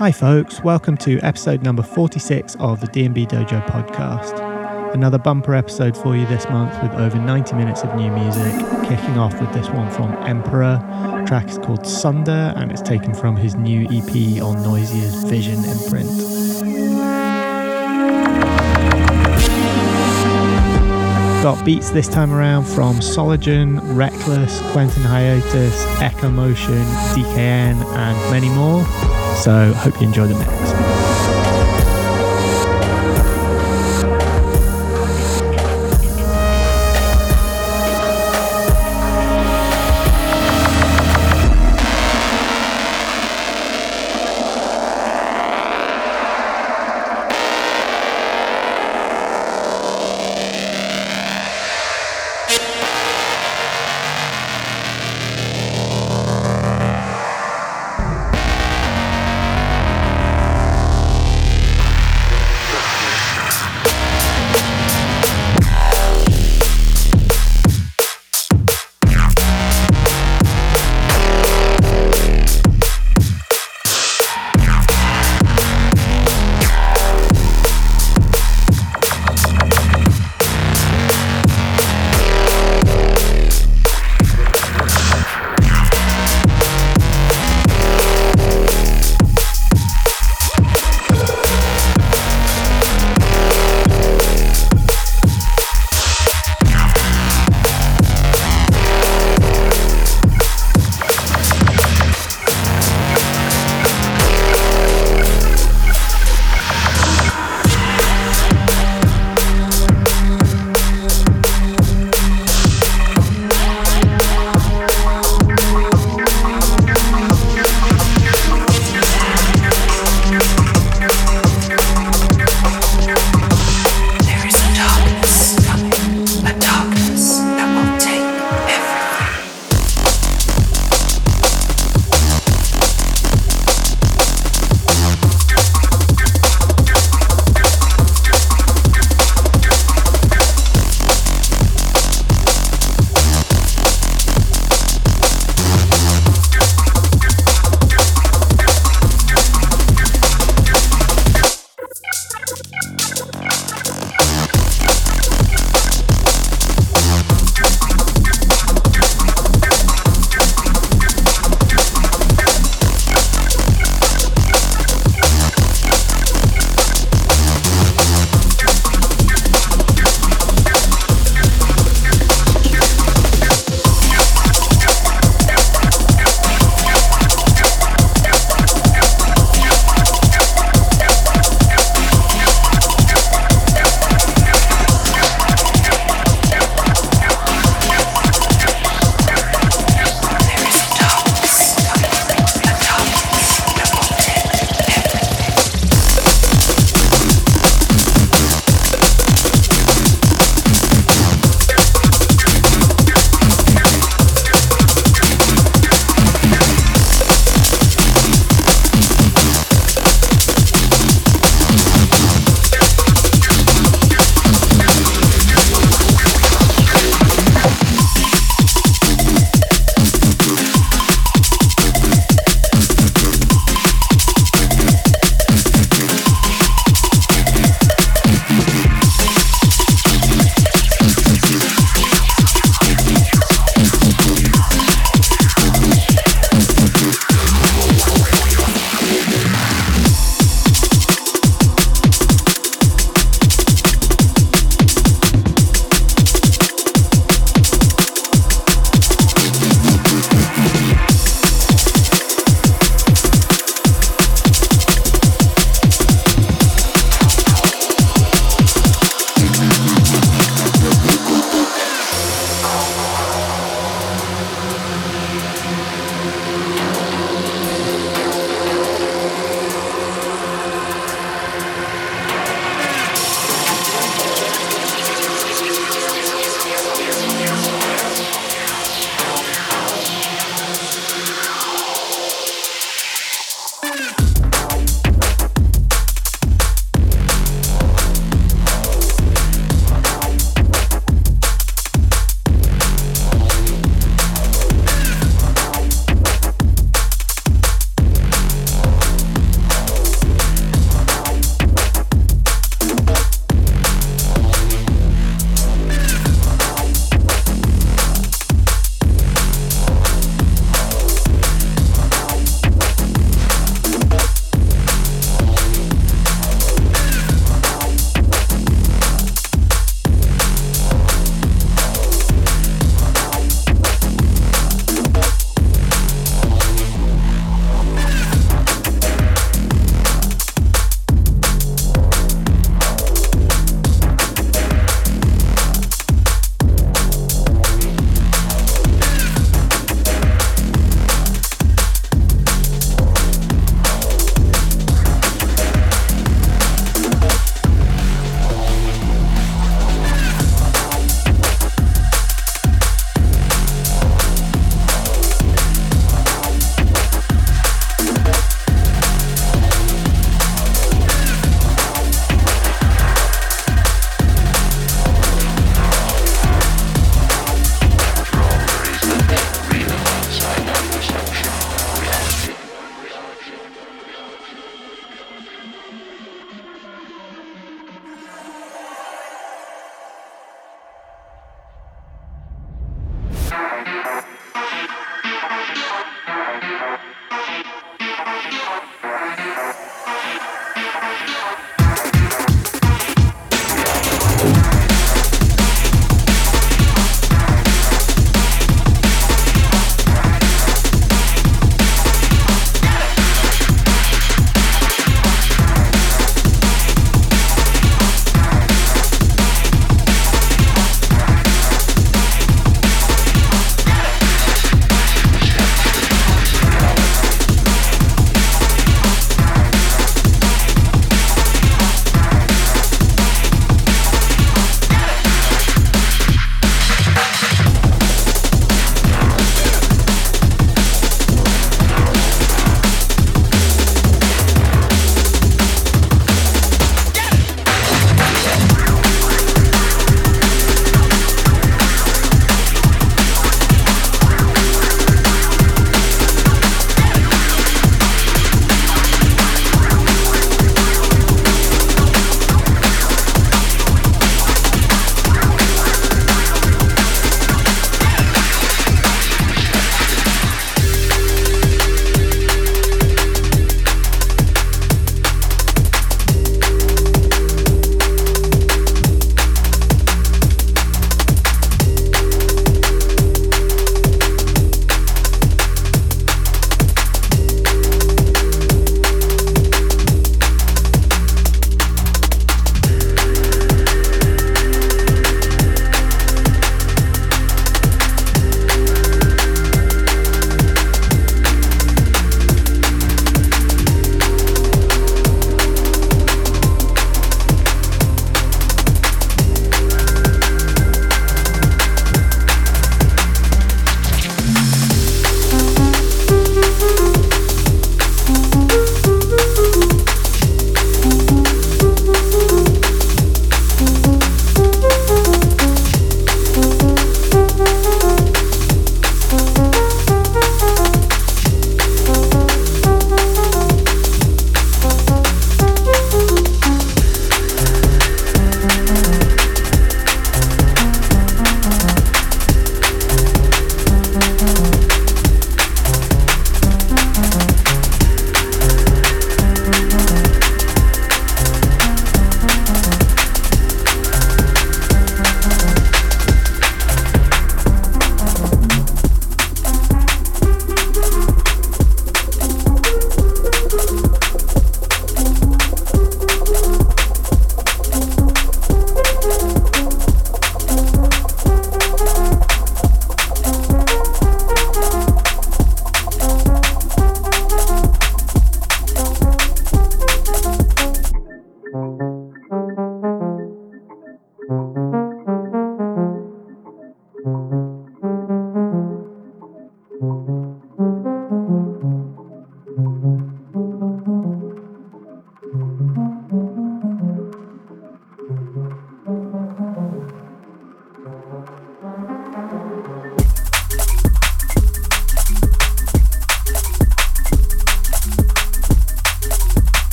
Hi, folks. Welcome to episode number 46 of the DNB Dojo podcast. Another bumper episode for you this month with over 90 minutes of new music, kicking off with this one from Emperor. The track is called Sunder and it's taken from his new EP on Noisia's Vision imprint. Got beats this time around from Soligen, Reckless, Quentin Hiatus, Echo Motion, DKN, and many more. So, hope you enjoy the mix.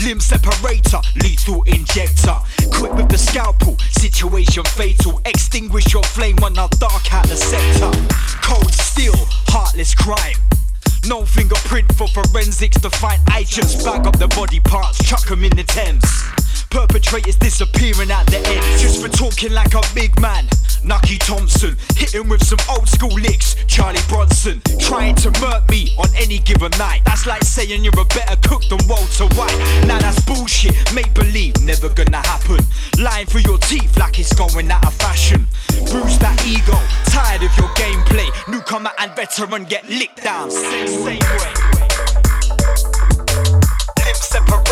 Limb separator, lethal injector. Quick with the scalpel, situation fatal. Extinguish your flame when I dark out the sector. Cold steel, heartless crime. No fingerprint for forensics to find I just Bag up the body parts, chuck 'em in the Thames. Perpetrators disappearing at the end just for talking like a big man. Nucky Thompson, hitting with some old school licks. Charlie Bronson, trying to murk me on any given night. That's like saying you're a better cook than Walter White. Now that's bullshit, make believe, never gonna happen. Lying for your teeth like it's going out of fashion. Bruise that ego, tired of your gameplay. Newcomer and veteran get licked down. Same, same way. Separate.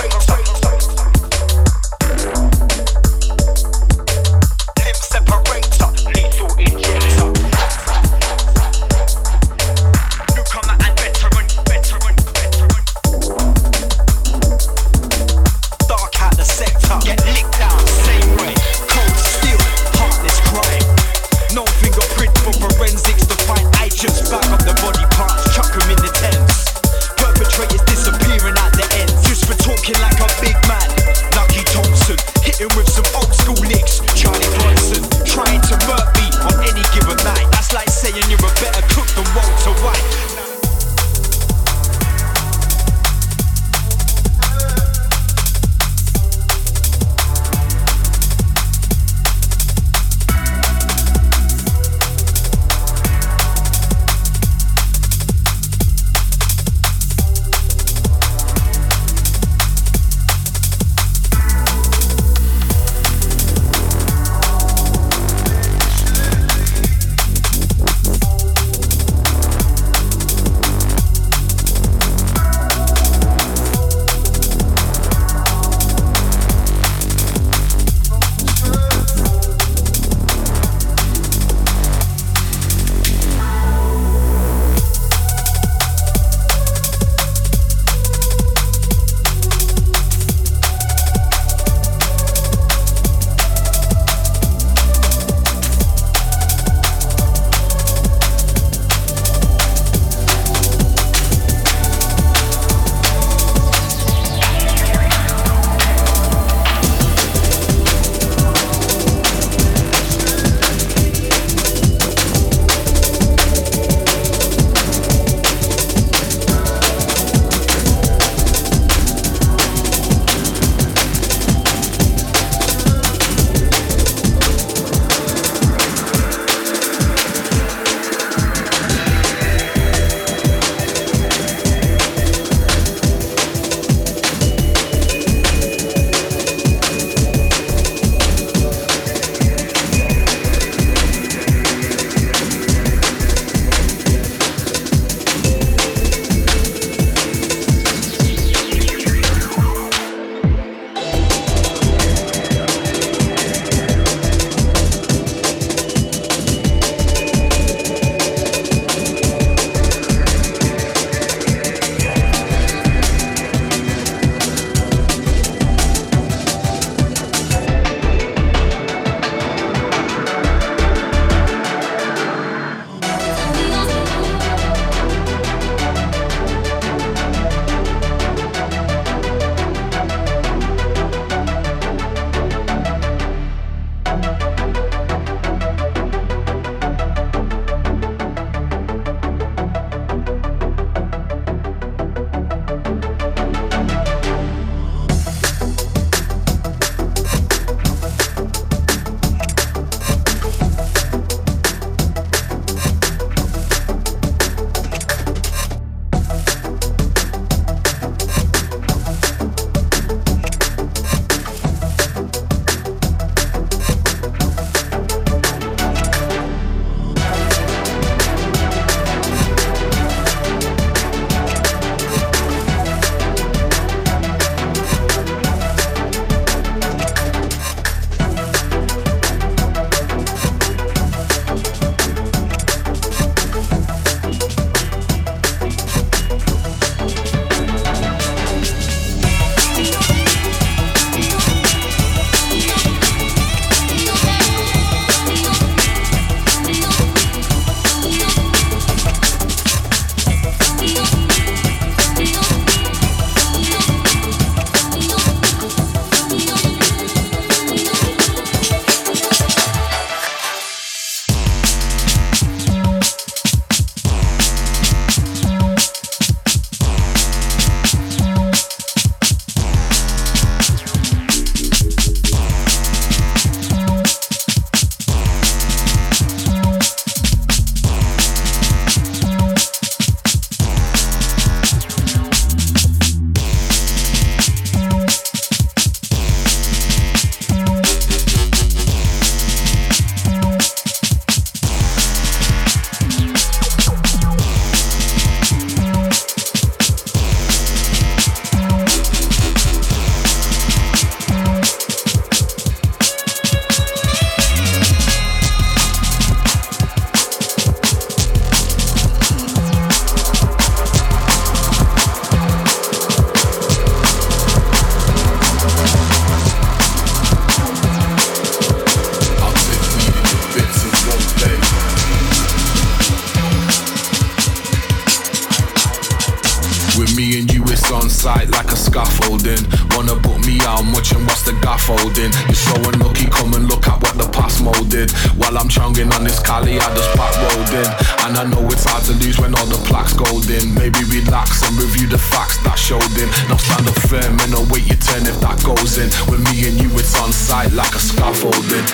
Me and you, it's on site like a scaffolding. Wanna put me out, I'm watching what's the gafffolding. You're so unlucky, come and look at what the past molded. While I'm chunging on this Cali, I just back rolled in. And I know it's hard to lose when all the plaques golden. Maybe relax and review the facts that showed in. Now stand up firm and await your turn if that goes in. With me and you, it's on site like a scaffolding.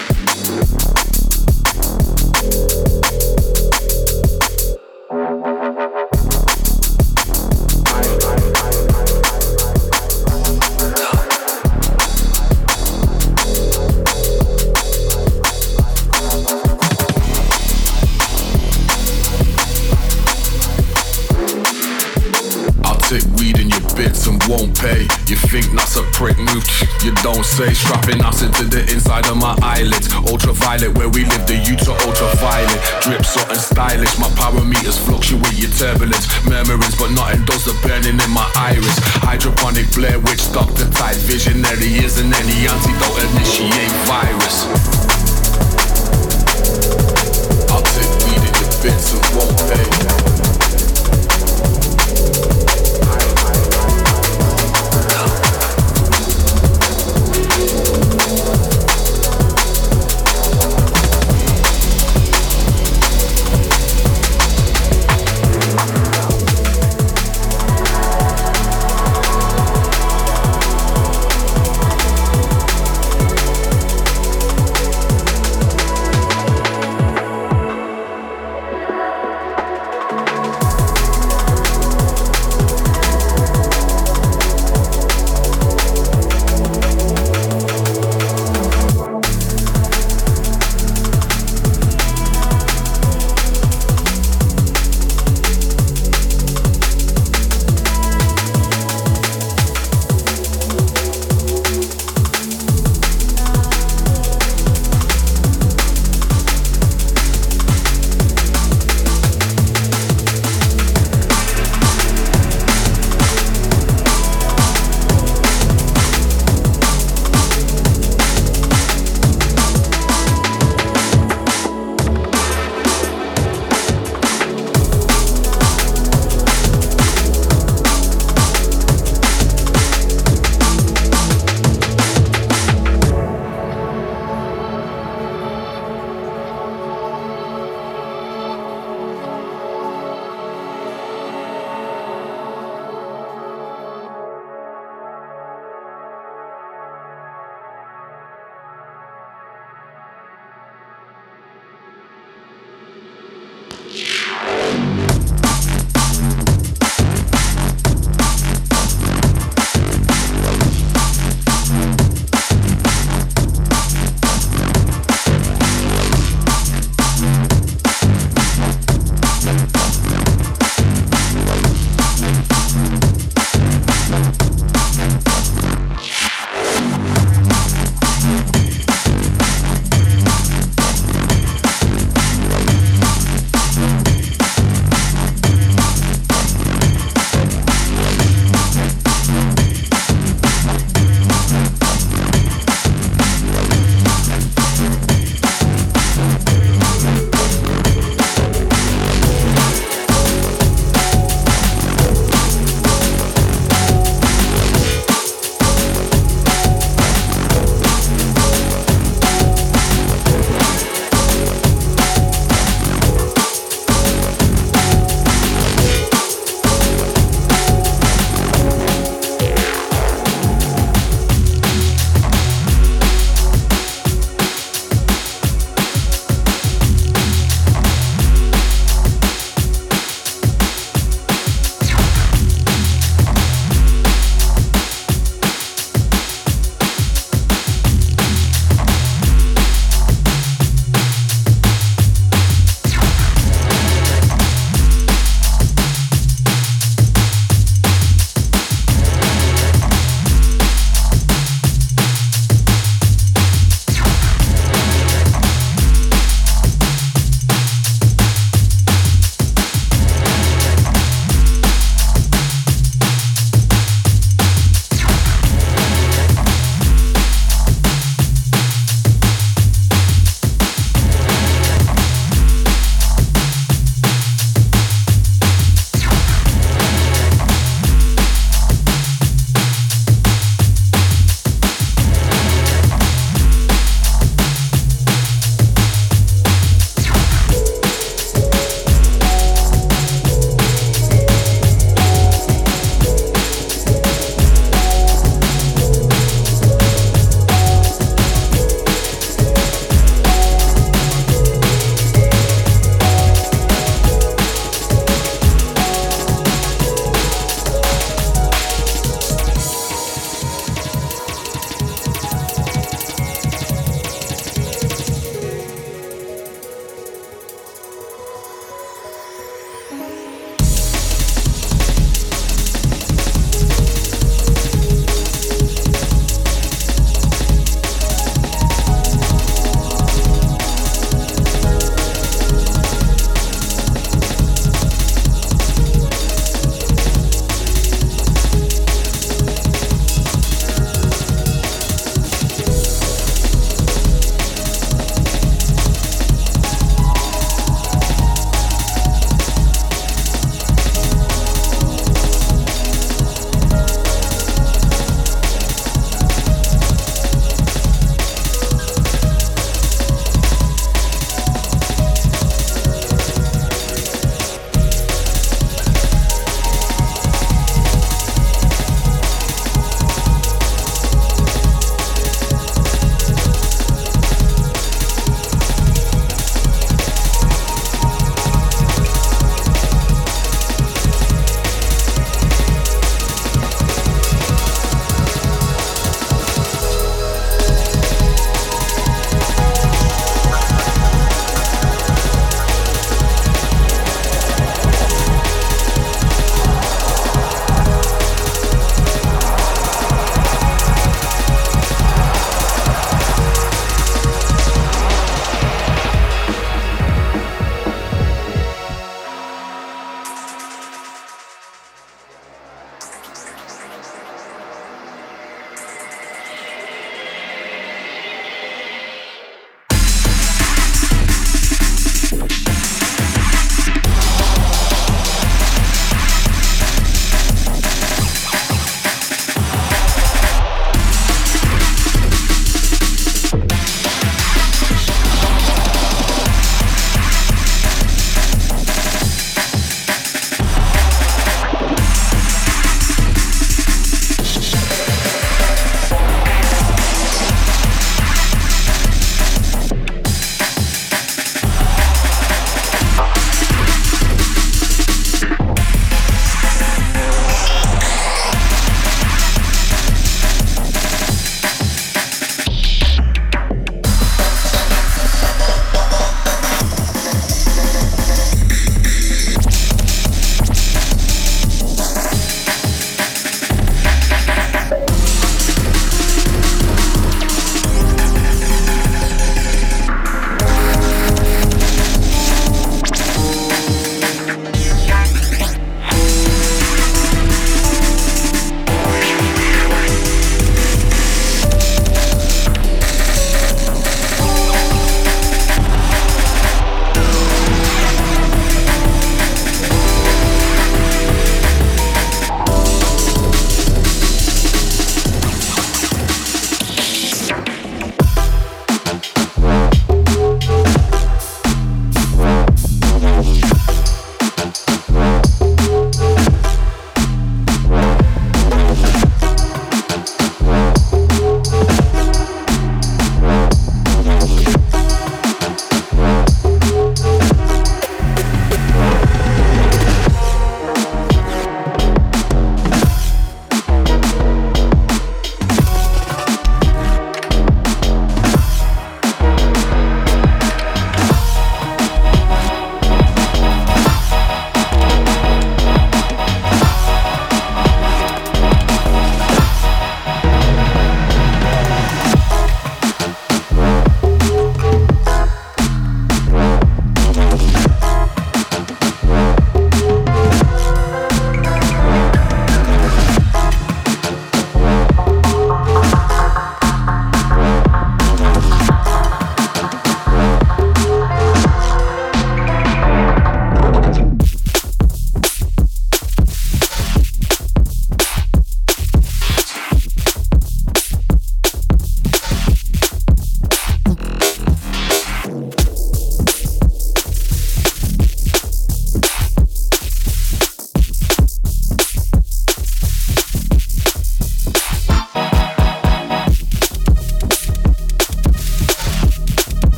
You don't say. Strapping acid to the inside of my eyelids. Ultraviolet, where we live, the youth are ultraviolet. Drip something stylish, my parameters fluctuate your turbulence. Murmurings, but nothing does the burning in my iris. Hydroponic Blair Witch, doctor type visionary isn't any antidote, initiate virus. I'll take weed in your bits and won't pay.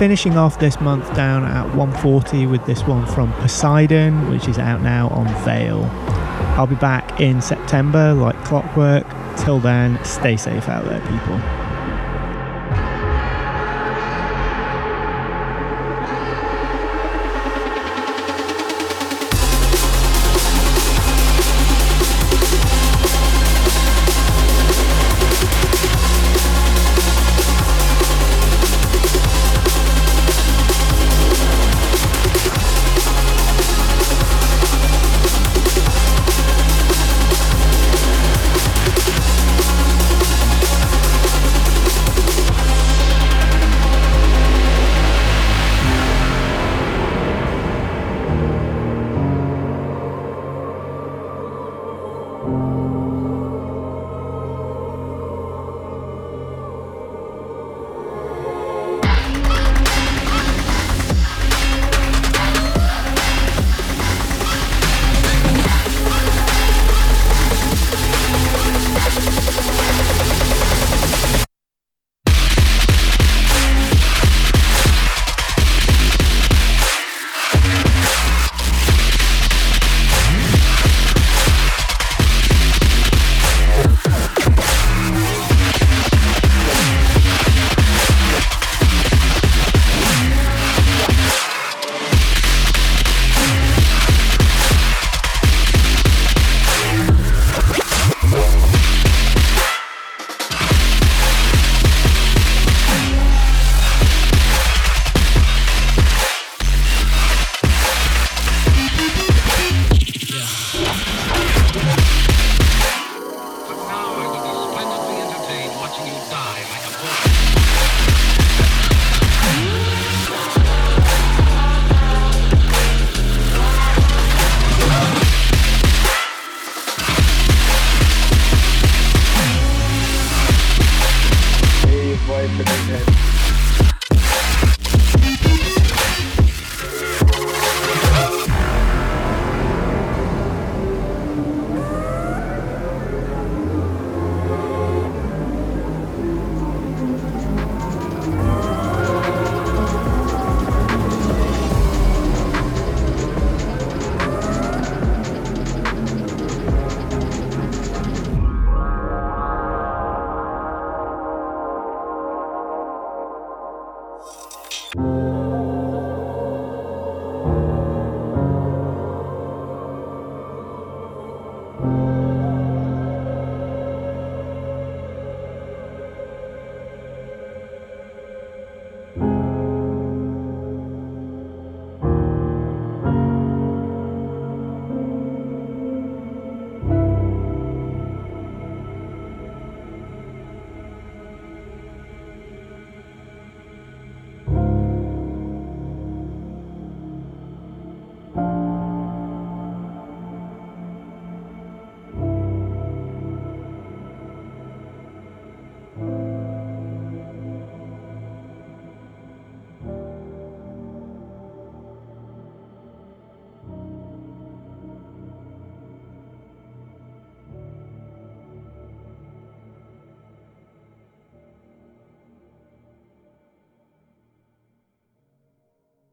Finishing off this month down at 140 with this one from Poseidon, which is out now on Veil. I'll be back in September like clockwork. Till then, stay safe out there, people.